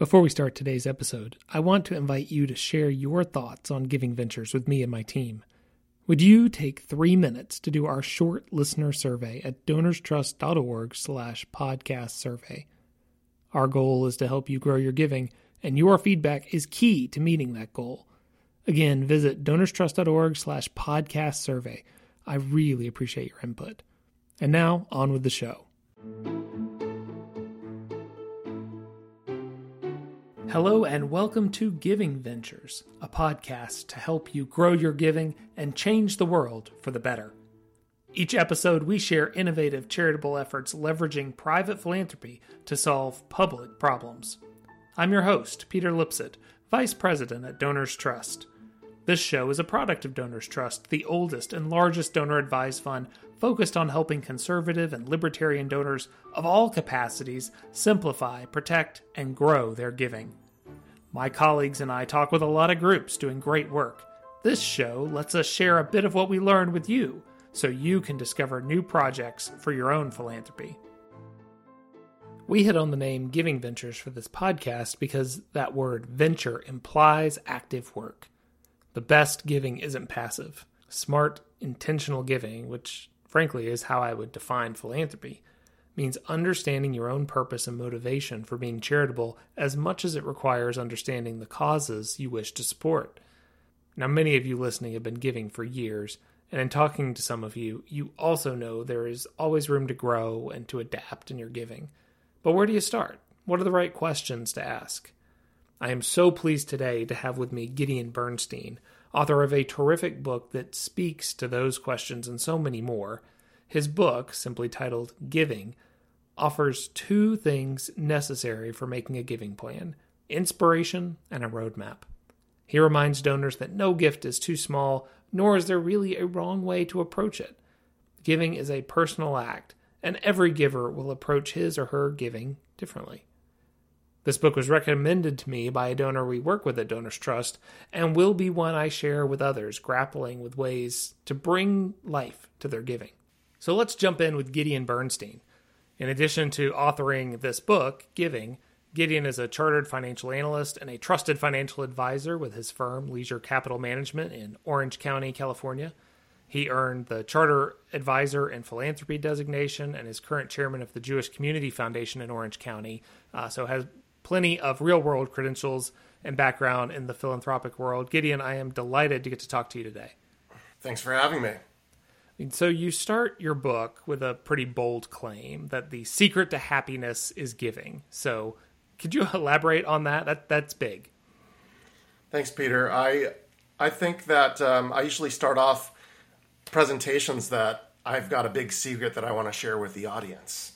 Before we start today's episode, I want to invite you to share your thoughts on Giving Ventures with me and my team. Would you take three minutes to do our short listener survey at donorstrust.org slash podcast survey? Our goal is to help you grow your giving, and your feedback is key to meeting that goal. Again, visit donorstrust.org slash podcast survey. I really appreciate your input. And now, on with the show. Hello, and welcome to Giving Ventures, a podcast to help you grow your giving and change the world for the better. Each episode, we share innovative charitable efforts leveraging private philanthropy to solve public problems. I'm your host, Peter Lipsett, Vice President at Donors Trust. This show is a product of Donors Trust, the oldest and largest donor advised fund focused on helping conservative and libertarian donors of all capacities simplify, protect, and grow their giving. My colleagues and I talk with a lot of groups doing great work. This show lets us share a bit of what we learned with you so you can discover new projects for your own philanthropy. We hit on the name Giving Ventures for this podcast because that word venture implies active work. The best giving isn't passive. Smart, intentional giving, which frankly is how I would define philanthropy, means understanding your own purpose and motivation for being charitable as much as it requires understanding the causes you wish to support. Now, many of you listening have been giving for years, and in talking to some of you, you also know there is always room to grow and to adapt in your giving. But where do you start? What are the right questions to ask? I am so pleased today to have with me Gideon Bernstein, author of a terrific book that speaks to those questions and so many more. His book, simply titled Giving, offers two things necessary for making a giving plan inspiration and a roadmap. He reminds donors that no gift is too small, nor is there really a wrong way to approach it. Giving is a personal act, and every giver will approach his or her giving differently. This book was recommended to me by a donor we work with at Donors Trust and will be one I share with others grappling with ways to bring life to their giving. So let's jump in with Gideon Bernstein. In addition to authoring this book, Giving, Gideon is a chartered financial analyst and a trusted financial advisor with his firm, Leisure Capital Management, in Orange County, California. He earned the Chartered Advisor in Philanthropy designation and is current chairman of the Jewish Community Foundation in Orange County, uh, so has plenty of real world credentials and background in the philanthropic world. Gideon, I am delighted to get to talk to you today. Thanks for having me. So, you start your book with a pretty bold claim that the secret to happiness is giving. So, could you elaborate on that? That that's big. Thanks, Peter. I I think that um, I usually start off presentations that I've got a big secret that I want to share with the audience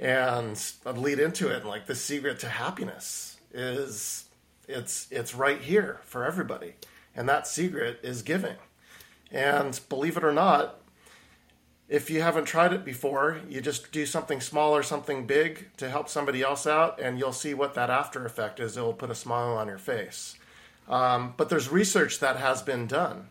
and I'd lead into it like the secret to happiness is it's it's right here for everybody and that secret is giving and believe it or not if you haven't tried it before you just do something small or something big to help somebody else out and you'll see what that after effect is. It'll put a smile on your face. Um, but there's research that has been done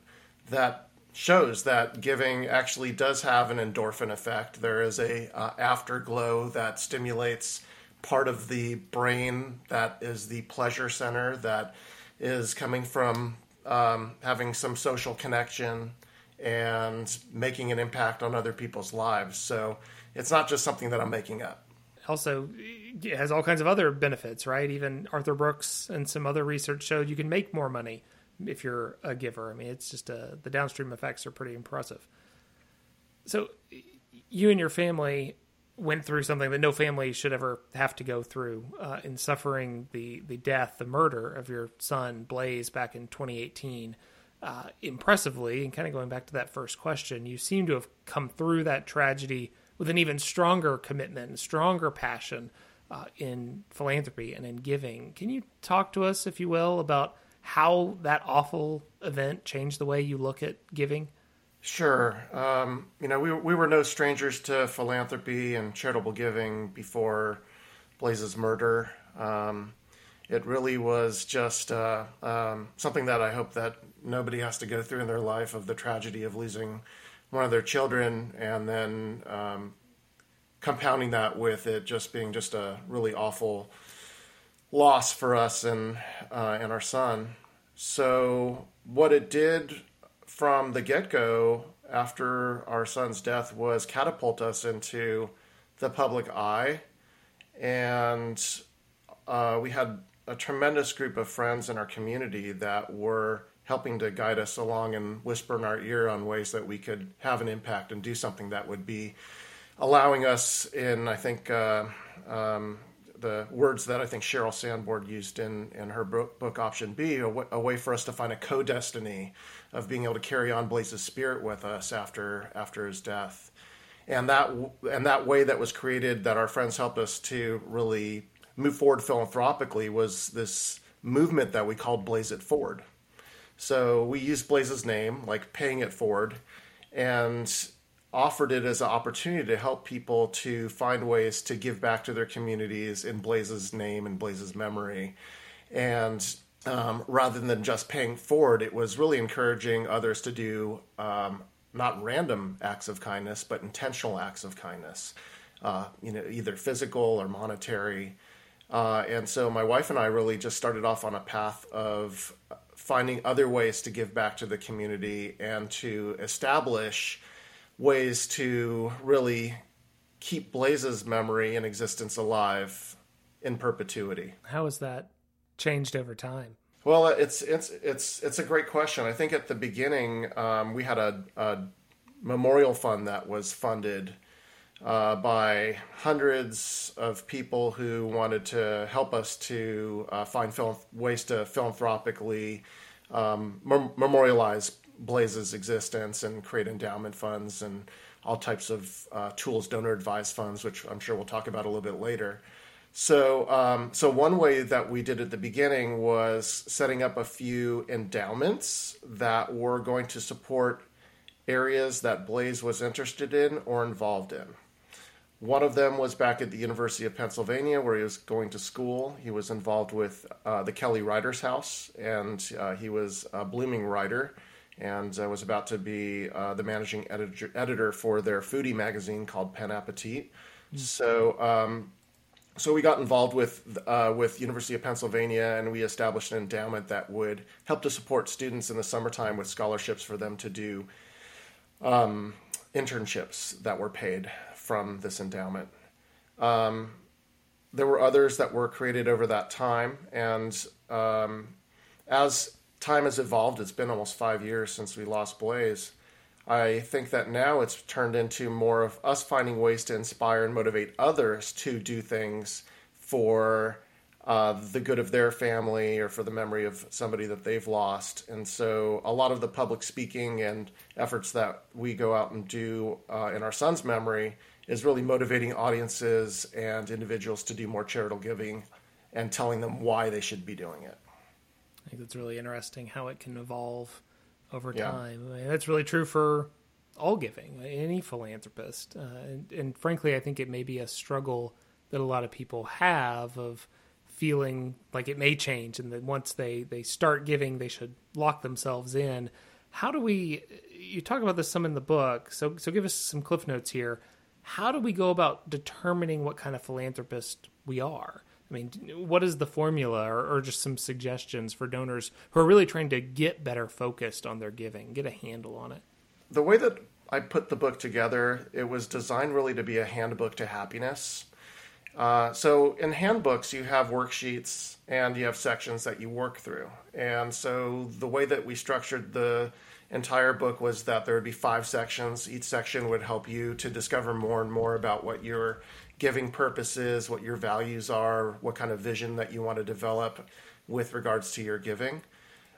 that shows that giving actually does have an endorphin effect. There is a uh, afterglow that stimulates part of the brain that is the pleasure center that is coming from um, having some social connection and making an impact on other people's lives. So it's not just something that I'm making up. Also, it has all kinds of other benefits, right? Even Arthur Brooks and some other research showed you can make more money if you're a giver. I mean, it's just a, the downstream effects are pretty impressive. So, you and your family went through something that no family should ever have to go through uh, in suffering the the death, the murder of your son Blaze back in 2018. Uh, impressively, and kind of going back to that first question, you seem to have come through that tragedy with an even stronger commitment and stronger passion uh, in philanthropy and in giving. Can you talk to us, if you will, about how that awful event changed the way you look at giving? Sure. Um, you know, we, we were no strangers to philanthropy and charitable giving before Blaze's murder. Um, it really was just uh, um, something that I hope that nobody has to go through in their life of the tragedy of losing one of their children and then um, compounding that with it just being just a really awful loss for us and uh, and our son. So what it did from the get go after our son's death was catapult us into the public eye, and uh, we had a tremendous group of friends in our community that were helping to guide us along and whisper in our ear on ways that we could have an impact and do something that would be allowing us in, I think, uh, um, the words that I think Sheryl Sandberg used in, in her book, book Option B, a, w- a way for us to find a co-destiny of being able to carry on Blaze's spirit with us after after his death, and that and that way that was created that our friends helped us to really move forward philanthropically was this movement that we called Blaze It Forward. So we used Blaze's name, like paying it forward, and offered it as an opportunity to help people to find ways to give back to their communities in Blaze's name and Blaze's memory. And um, rather than just paying forward, it was really encouraging others to do um, not random acts of kindness, but intentional acts of kindness. Uh, you know, either physical or monetary. Uh, and so my wife and I really just started off on a path of finding other ways to give back to the community and to establish ways to really keep Blaze's memory and existence alive in perpetuity. How has that changed over time? Well, it's it's it's it's a great question. I think at the beginning um, we had a, a, memorial fund that was funded uh, by hundreds of people who wanted to help us to uh, find phil- ways to philanthropically um, mem- memorialize Blaze's existence and create endowment funds and all types of uh, tools, donor advised funds, which I'm sure we'll talk about a little bit later. So, um, so one way that we did at the beginning was setting up a few endowments that were going to support areas that Blaze was interested in or involved in. One of them was back at the University of Pennsylvania, where he was going to school. He was involved with uh, the Kelly Writers House, and uh, he was a blooming writer and uh, was about to be uh, the managing editor, editor for their foodie magazine called Penn Appétit. Mm-hmm. So, um, so we got involved with uh, with University of Pennsylvania, and we established an endowment that would help to support students in the summertime with scholarships for them to do um, internships that were paid from this endowment. Um, there were others that were created over that time, and um, as time has evolved, it's been almost five years since we lost Blaze. I think that now it's turned into more of us finding ways to inspire and motivate others to do things for uh, the good of their family or for the memory of somebody that they've lost. And so a lot of the public speaking and efforts that we go out and do uh, in our son's memory is really motivating audiences and individuals to do more charitable giving and telling them why they should be doing it. I think that's really interesting how it can evolve over yeah. time. I mean, that's really true for all giving, any philanthropist. Uh, and, and, frankly, I think it may be a struggle that a lot of people have of feeling like it may change and that once they, they start giving, they should lock themselves in. How do we, you talk about this some in the book, so, so give us some cliff notes here how do we go about determining what kind of philanthropist we are? I mean, what is the formula or, or, just some suggestions for donors who are really trying to get better focused on their giving, get a handle on it? The way that I put the book together, it was designed really to be a handbook to happiness. Uh, so in handbooks, you have worksheets and you have sections that you work through. And so the way that we structured the entire book was that there would be five sections. Each section would help you to discover more and more about what your giving purpose is, what your values are, what kind of vision that you want to develop with regards to your giving.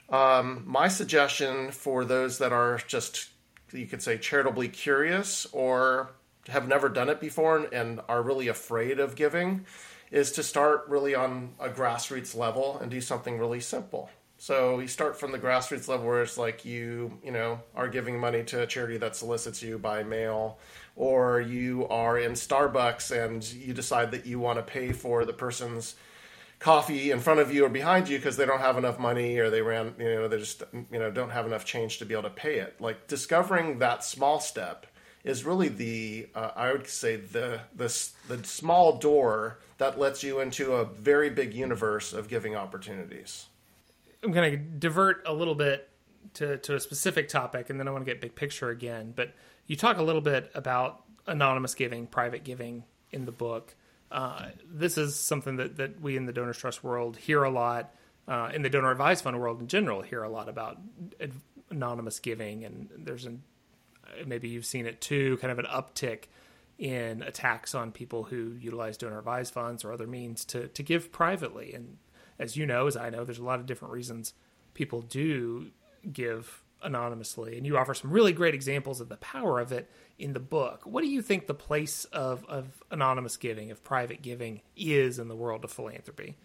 Um, my suggestion for those that are just, you could say, charitably curious or have never done it before and, and are really afraid of giving is to start really on a grassroots level and do something really simple. So you start from the grassroots level where it's like you, you know, are giving money to a charity that solicits you by mail, or you are in Starbucks and you decide that you want to pay for the person's coffee in front of you or behind you because they don't have enough money or they ran, you know, they just, you know, don't have enough change to be able to pay it. Like discovering that small step is really the uh, I would say the the the small door that lets you into a very big universe of giving opportunities. I'm going to divert a little bit to to a specific topic, and then I want to get big picture again. But you talk a little bit about anonymous giving, private giving in the book. Uh, this is something that, that we in the Donors Trust world hear a lot. Uh, in the donor advised fund world in general, hear a lot about anonymous giving, and there's an maybe you've seen it too, kind of an uptick in attacks on people who utilize donor advised funds or other means to to give privately. And as you know, as I know, there's a lot of different reasons people do give anonymously, and you offer some really great examples of the power of it in the book. What do you think the place of, of anonymous giving, of private giving, is in the world of philanthropy?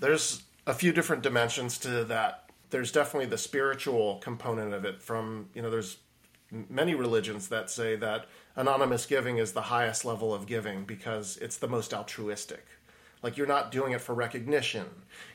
There's a few different dimensions to that. There's definitely the spiritual component of it. From you know, there's many religions that say that anonymous giving is the highest level of giving because it's the most altruistic. Like you're not doing it for recognition.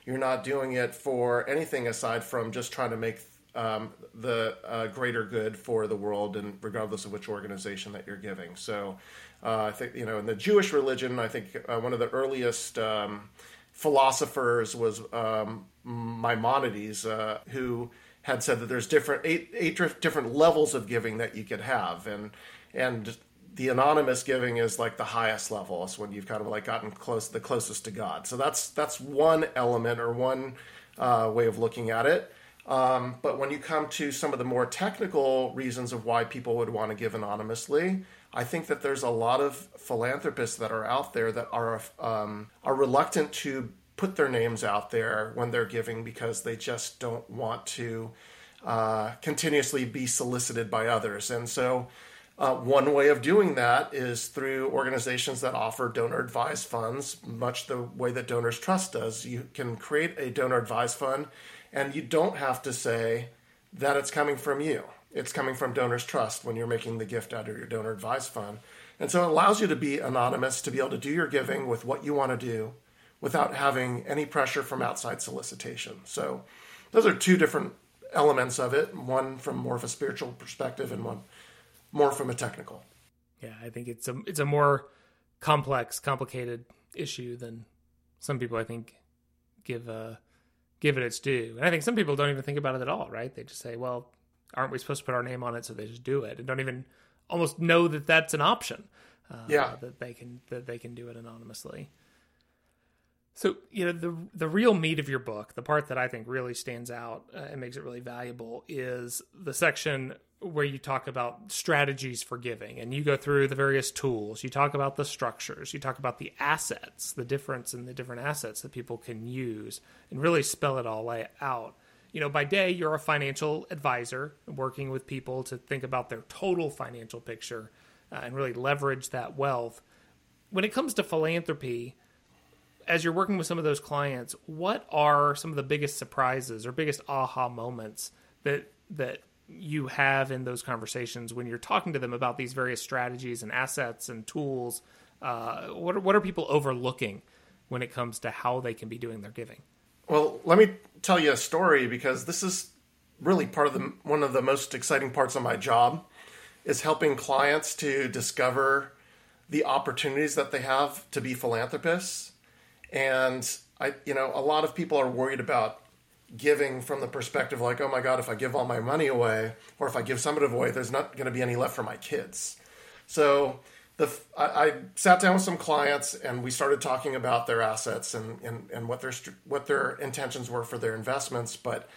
You're not doing it for anything aside from just trying to make um, the uh, greater good for the world, and regardless of which organization that you're giving. So, uh, I think you know in the Jewish religion, I think uh, one of the earliest um, philosophers was um, Maimonides, uh, who had said that there's different eight eight different levels of giving that you could have, and and the anonymous giving is like the highest level. It's when you've kind of like gotten close, the closest to God. So that's that's one element or one uh, way of looking at it. Um, but when you come to some of the more technical reasons of why people would want to give anonymously, I think that there's a lot of philanthropists that are out there that are um, are reluctant to put their names out there when they're giving because they just don't want to uh, continuously be solicited by others. And so, uh, one way of doing that is through organizations that offer donor advised funds, much the way that Donors Trust does. You can create a donor advised fund, and you don't have to say that it's coming from you. It's coming from Donors Trust when you're making the gift out of your donor advised fund. And so it allows you to be anonymous, to be able to do your giving with what you want to do without having any pressure from outside solicitation. So those are two different elements of it, one from more of a spiritual perspective and one more from a technical. Yeah, I think it's a it's a more complex, complicated issue than some people I think give uh give it its due. And I think some people don't even think about it at all, right? They just say, "Well, aren't we supposed to put our name on it?" So they just do it and don't even almost know that that's an option. Uh, yeah, that they can that they can do it anonymously. So you know the the real meat of your book, the part that I think really stands out uh, and makes it really valuable, is the section where you talk about strategies for giving, and you go through the various tools. You talk about the structures. You talk about the assets, the difference in the different assets that people can use, and really spell it all out. You know, by day you're a financial advisor working with people to think about their total financial picture uh, and really leverage that wealth. When it comes to philanthropy as you're working with some of those clients, what are some of the biggest surprises or biggest aha moments that that you have in those conversations when you're talking to them about these various strategies and assets and tools? Uh, what are, what are people overlooking when it comes to how they can be doing their giving? Well, let me tell you a story because this is really part of the one of the most exciting parts of my job is helping clients to discover the opportunities that they have to be philanthropists and I, you know, a lot of people are worried about giving from the perspective like, oh my God, if I give all my money away, or if I give some of it away, there's not going to be any left for my kids. So the I, I, sat down with some clients and we started talking about their assets and, and, and what their what their intentions were for their investments. But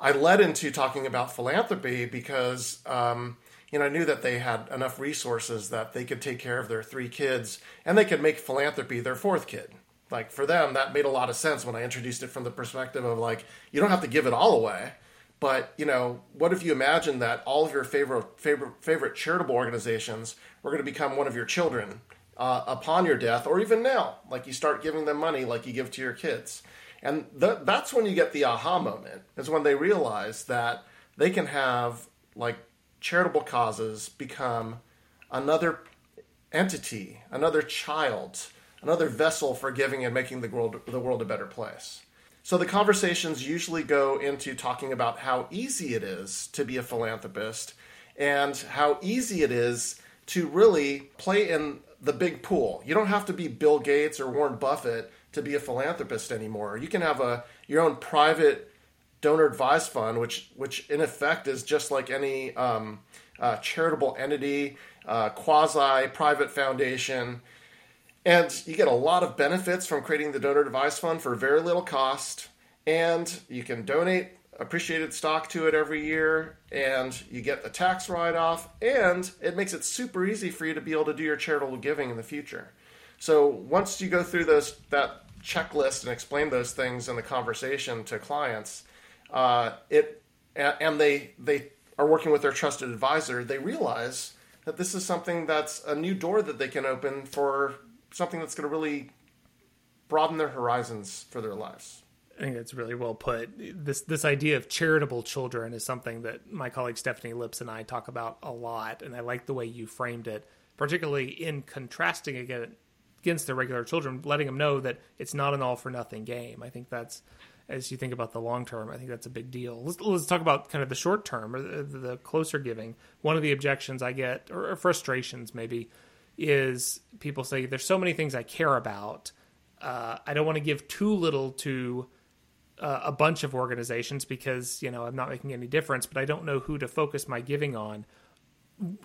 I led into talking about philanthropy because um, you know I knew that they had enough resources that they could take care of their three kids and they could make philanthropy their fourth kid like for them that made a lot of sense when i introduced it from the perspective of like you don't have to give it all away but you know what if you imagine that all of your favorite favorite favorite charitable organizations were going to become one of your children uh, upon your death or even now? Like you start giving them money like you give to your kids. And th- that's when you get the aha moment is when they realize that they can have like charitable causes become another entity another child another vessel for giving and making the world the world a better place. So the conversations usually go into talking about how easy it is to be a philanthropist and how easy it is to really play in the big pool. You don't have to be Bill Gates or Warren Buffett to be a philanthropist anymore. You can have a your own private donor advised fund, which which in effect is just like any um, uh, charitable entity, uh, quasi private foundation, and you get a lot of benefits from creating the donor advised fund for very little cost, and you can donate appreciated stock to it every year and you get the tax write off and it makes it super easy for you to be able to do your charitable giving in the future. So once you go through those that checklist and explain those things in the conversation to clients, uh, it and they they are working with their trusted advisor, they realize that this is something that's a new door that they can open for something that's going to really broaden their horizons for their lives. I think that's really well put. This this idea of charitable children is something that my colleague Stephanie Lips and I talk about a lot, and I like the way you framed it, particularly in contrasting again against the regular children, letting them know that it's not an all for nothing game. I think that's as you think about the long term, I think that's a big deal. Let's, let's talk about kind of the short term or the, the, closer giving. One of the objections I get, or frustrations maybe, is people say there's so many things I care about. Uh, I don't want to give too little to uh, a bunch of organizations because you know I'm not making any difference, but I don't know who to focus my giving on.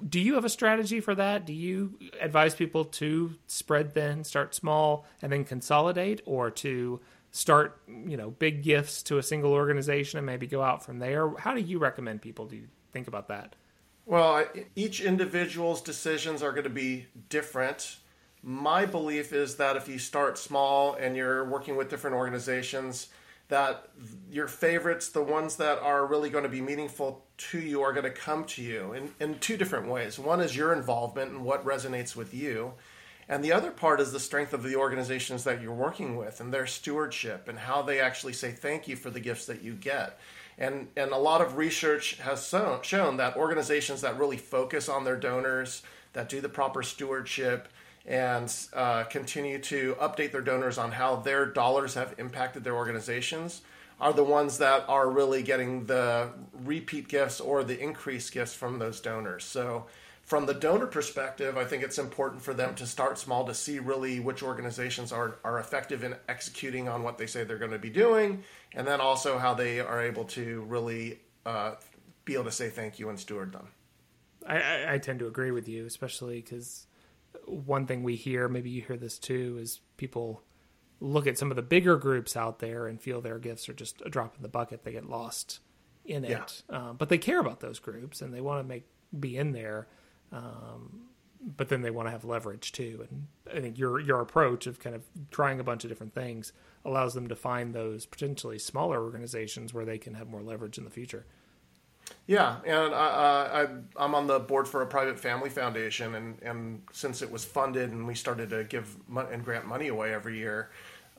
Do you have a strategy for that? Do you advise people to spread thin, start small, and then consolidate, or to start you know big gifts to a single organization and maybe go out from there? How do you recommend people do you think about that? Well, each individual's decisions are going to be different. My belief is that if you start small and you're working with different organizations, that your favorites, the ones that are really going to be meaningful to you, are going to come to you in, in two different ways. One is your involvement and what resonates with you. And the other part is the strength of the organizations that you're working with and their stewardship and how they actually say thank you for the gifts that you get. And, and a lot of research has so, shown that organizations that really focus on their donors, that do the proper stewardship, and uh, continue to update their donors on how their dollars have impacted their organizations are the ones that are really getting the repeat gifts or the increased gifts from those donors. So, from the donor perspective, I think it's important for them to start small to see really which organizations are, are effective in executing on what they say they're going to be doing, and then also how they are able to really uh, be able to say thank you and steward them. I, I, I tend to agree with you, especially because one thing we hear, maybe you hear this too, is people look at some of the bigger groups out there and feel their gifts are just a drop in the bucket. They get lost in it, yeah. um, but they care about those groups and they want to make be in there. Um, but then they want to have leverage too. And I think your your approach of kind of trying a bunch of different things allows them to find those potentially smaller organizations where they can have more leverage in the future. Yeah, and I, I, am on the board for a private family foundation, and, and since it was funded and we started to give and grant money away every year,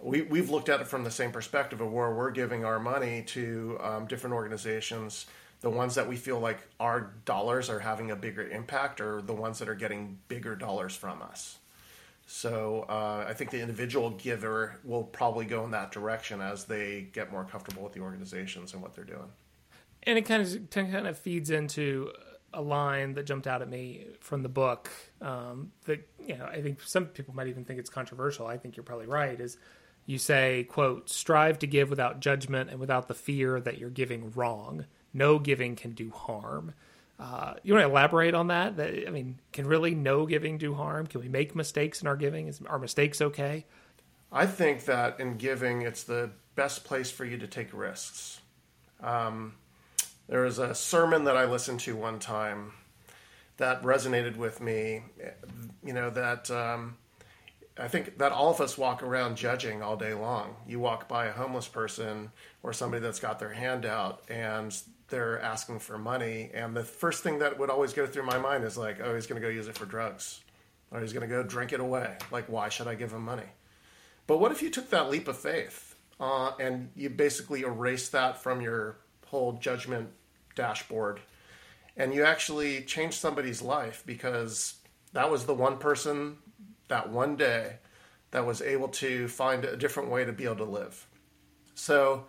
we, we've looked at it from the same perspective of where we're giving our money to um, different organizations. The ones that we feel like our dollars are having a bigger impact are the ones that are getting bigger dollars from us. So uh, I think the individual giver will probably go in that direction as they get more comfortable with the organizations and what they're doing and it kind of kind of feeds into a line that jumped out at me from the book um, that you know I think some people might even think it's controversial. I think you're probably right. Is you say quote strive to give without judgment and without the fear that you're giving wrong. No giving can do harm. Uh, you want to elaborate on that? That I mean, can really no giving do harm? Can we make mistakes in our giving? Is, are mistakes okay? I think that in giving, it's the best place for you to take risks. Um, there was a sermon that I listened to one time that resonated with me. You know, that um, I think that all of us walk around judging all day long. You walk by a homeless person or somebody that's got their hand out and they're asking for money. And the first thing that would always go through my mind is like, oh, he's going to go use it for drugs or he's going to go drink it away. Like, why should I give him money? But what if you took that leap of faith uh, and you basically erased that from your whole judgment dashboard and you actually changed somebody's life because that was the one person that one day that was able to find a different way to be able to live. So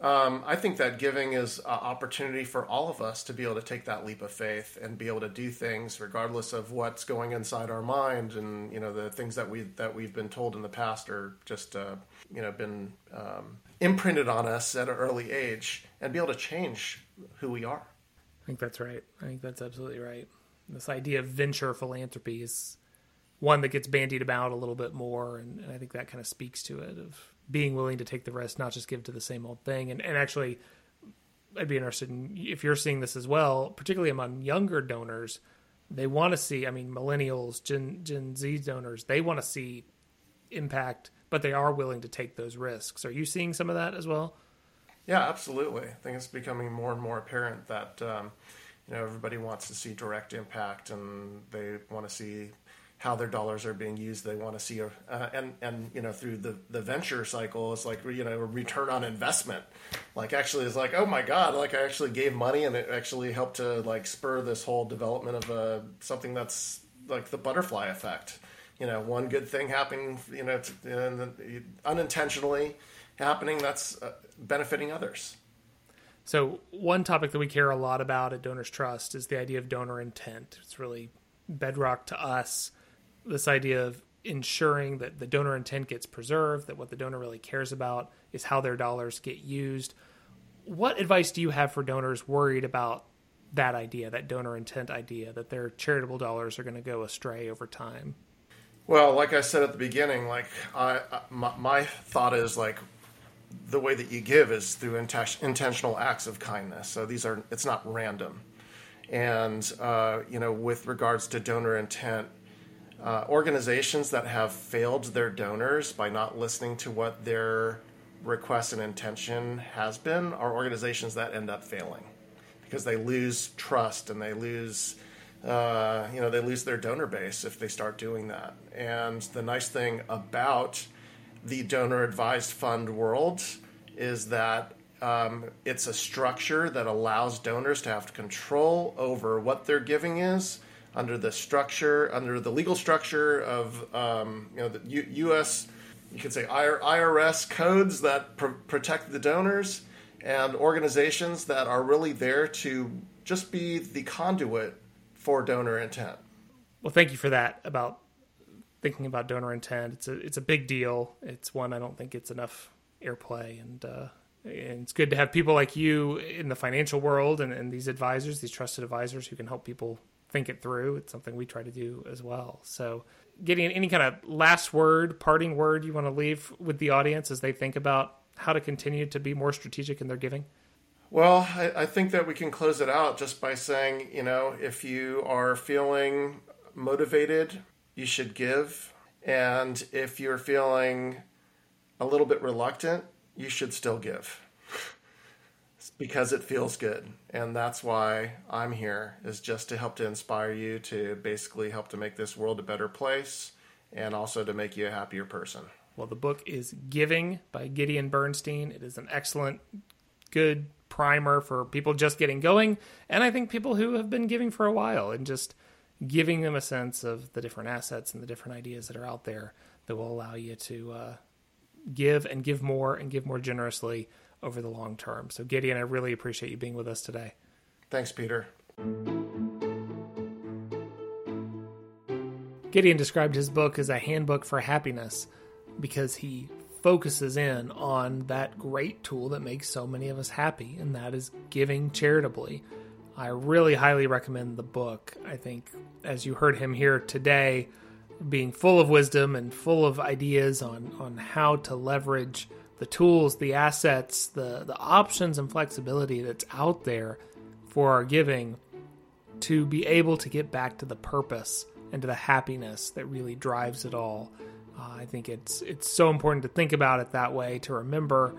Um, I think that giving is an opportunity for all of us to be able to take that leap of faith and be able to do things regardless of what's going inside our mind and you know the things that we that we've been told in the past or just uh, you know been um, imprinted on us at an early age and be able to change who we are. I think that's right. I think that's absolutely right. This idea of venture philanthropy is one that gets bandied about a little bit more, and, and I think that kind of speaks to it of being willing to take the risk, not just give to the same old thing. And, and actually, I'd be interested in if you're seeing this as well, particularly among younger donors. They want to see, I mean, millennials, Gen, Gen Z donors, they want to see impact, but they are willing to take those risks. Are you seeing some of that as well? Yeah, absolutely. I think it's becoming more and more apparent that um, you know everybody wants to see direct impact, and they want to see how their dollars are being used. They want to see, a, uh, and and you know through the the venture cycle, it's like you know a return on investment. Like actually, it's like oh my god, like I actually gave money and it actually helped to like spur this whole development of uh, something that's like the butterfly effect. You know, one good thing happening, you know, unintentionally happening that's uh, benefiting others. So, one topic that we care a lot about at Donors Trust is the idea of donor intent. It's really bedrock to us this idea of ensuring that the donor intent gets preserved, that what the donor really cares about is how their dollars get used. What advice do you have for donors worried about that idea, that donor intent idea, that their charitable dollars are going to go astray over time? Well, like I said at the beginning, like I, my, my thought is like the way that you give is through intentional acts of kindness. So these are it's not random, and uh, you know with regards to donor intent, uh, organizations that have failed their donors by not listening to what their request and intention has been are organizations that end up failing because they lose trust and they lose uh, you know they lose their donor base if they start doing that. And the nice thing about the donor advised fund world is that um, it's a structure that allows donors to have control over what their giving is under the structure, under the legal structure of um, you know the U- U.S. You could say IRS codes that pr- protect the donors and organizations that are really there to just be the conduit for donor intent. Well, thank you for that about thinking about donor intent. It's a it's a big deal. It's one I don't think gets enough airplay, and uh, and it's good to have people like you in the financial world and, and these advisors, these trusted advisors who can help people think it through. It's something we try to do as well. So, getting any kind of last word, parting word you want to leave with the audience as they think about how to continue to be more strategic in their giving? Well, I, I think that we can close it out just by saying, you know, if you are feeling motivated, you should give. And if you're feeling a little bit reluctant, you should still give because it feels good. And that's why i'm here is just to help to inspire you to basically help to make this world a better place and also to make you a happier person. Well the book is giving by gideon bernstein. It is an excellent good primer for people just getting going and i think people who have been giving for a while and just giving them a sense of the different assets and the different ideas that are out there that will allow you to uh, give and give more and give more generously over the long term. So, Gideon, I really appreciate you being with us today. Thanks, Peter. Gideon described his book as a handbook for happiness because he focuses in on that great tool that makes so many of us happy, and that is giving charitably. I really highly recommend the book. I think, as you heard him here today, being full of wisdom and full of ideas on, on how to leverage the tools, the assets, the, the options and flexibility that's out there for our giving to be able to get back to the purpose and to the happiness that really drives it all. Uh, I think it's it's so important to think about it that way to remember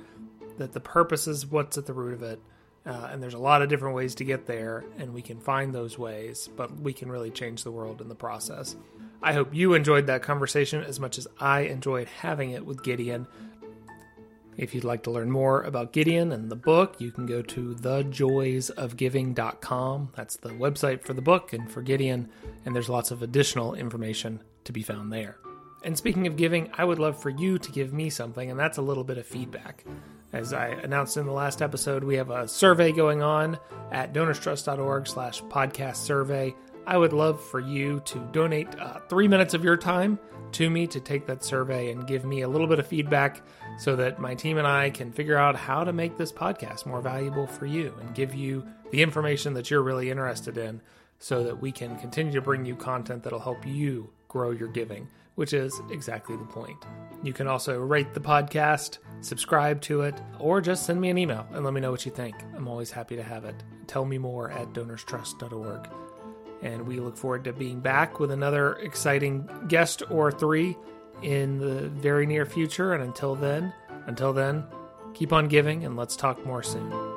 that the purpose is what's at the root of it. Uh, and there's a lot of different ways to get there, and we can find those ways, but we can really change the world in the process. I hope you enjoyed that conversation as much as I enjoyed having it with Gideon. If you'd like to learn more about Gideon and the book, you can go to thejoysofgiving.com. That's the website for the book and for Gideon, and there's lots of additional information to be found there. And speaking of giving, I would love for you to give me something, and that's a little bit of feedback. As I announced in the last episode, we have a survey going on at donorstrust.org slash podcast survey. I would love for you to donate uh, three minutes of your time to me to take that survey and give me a little bit of feedback so that my team and I can figure out how to make this podcast more valuable for you and give you the information that you're really interested in so that we can continue to bring you content that'll help you grow your giving, which is exactly the point. You can also rate the podcast, subscribe to it, or just send me an email and let me know what you think. I'm always happy to have it. Tell me more at donorstrust.org. And we look forward to being back with another exciting guest or three in the very near future. And until then, until then, keep on giving and let's talk more soon.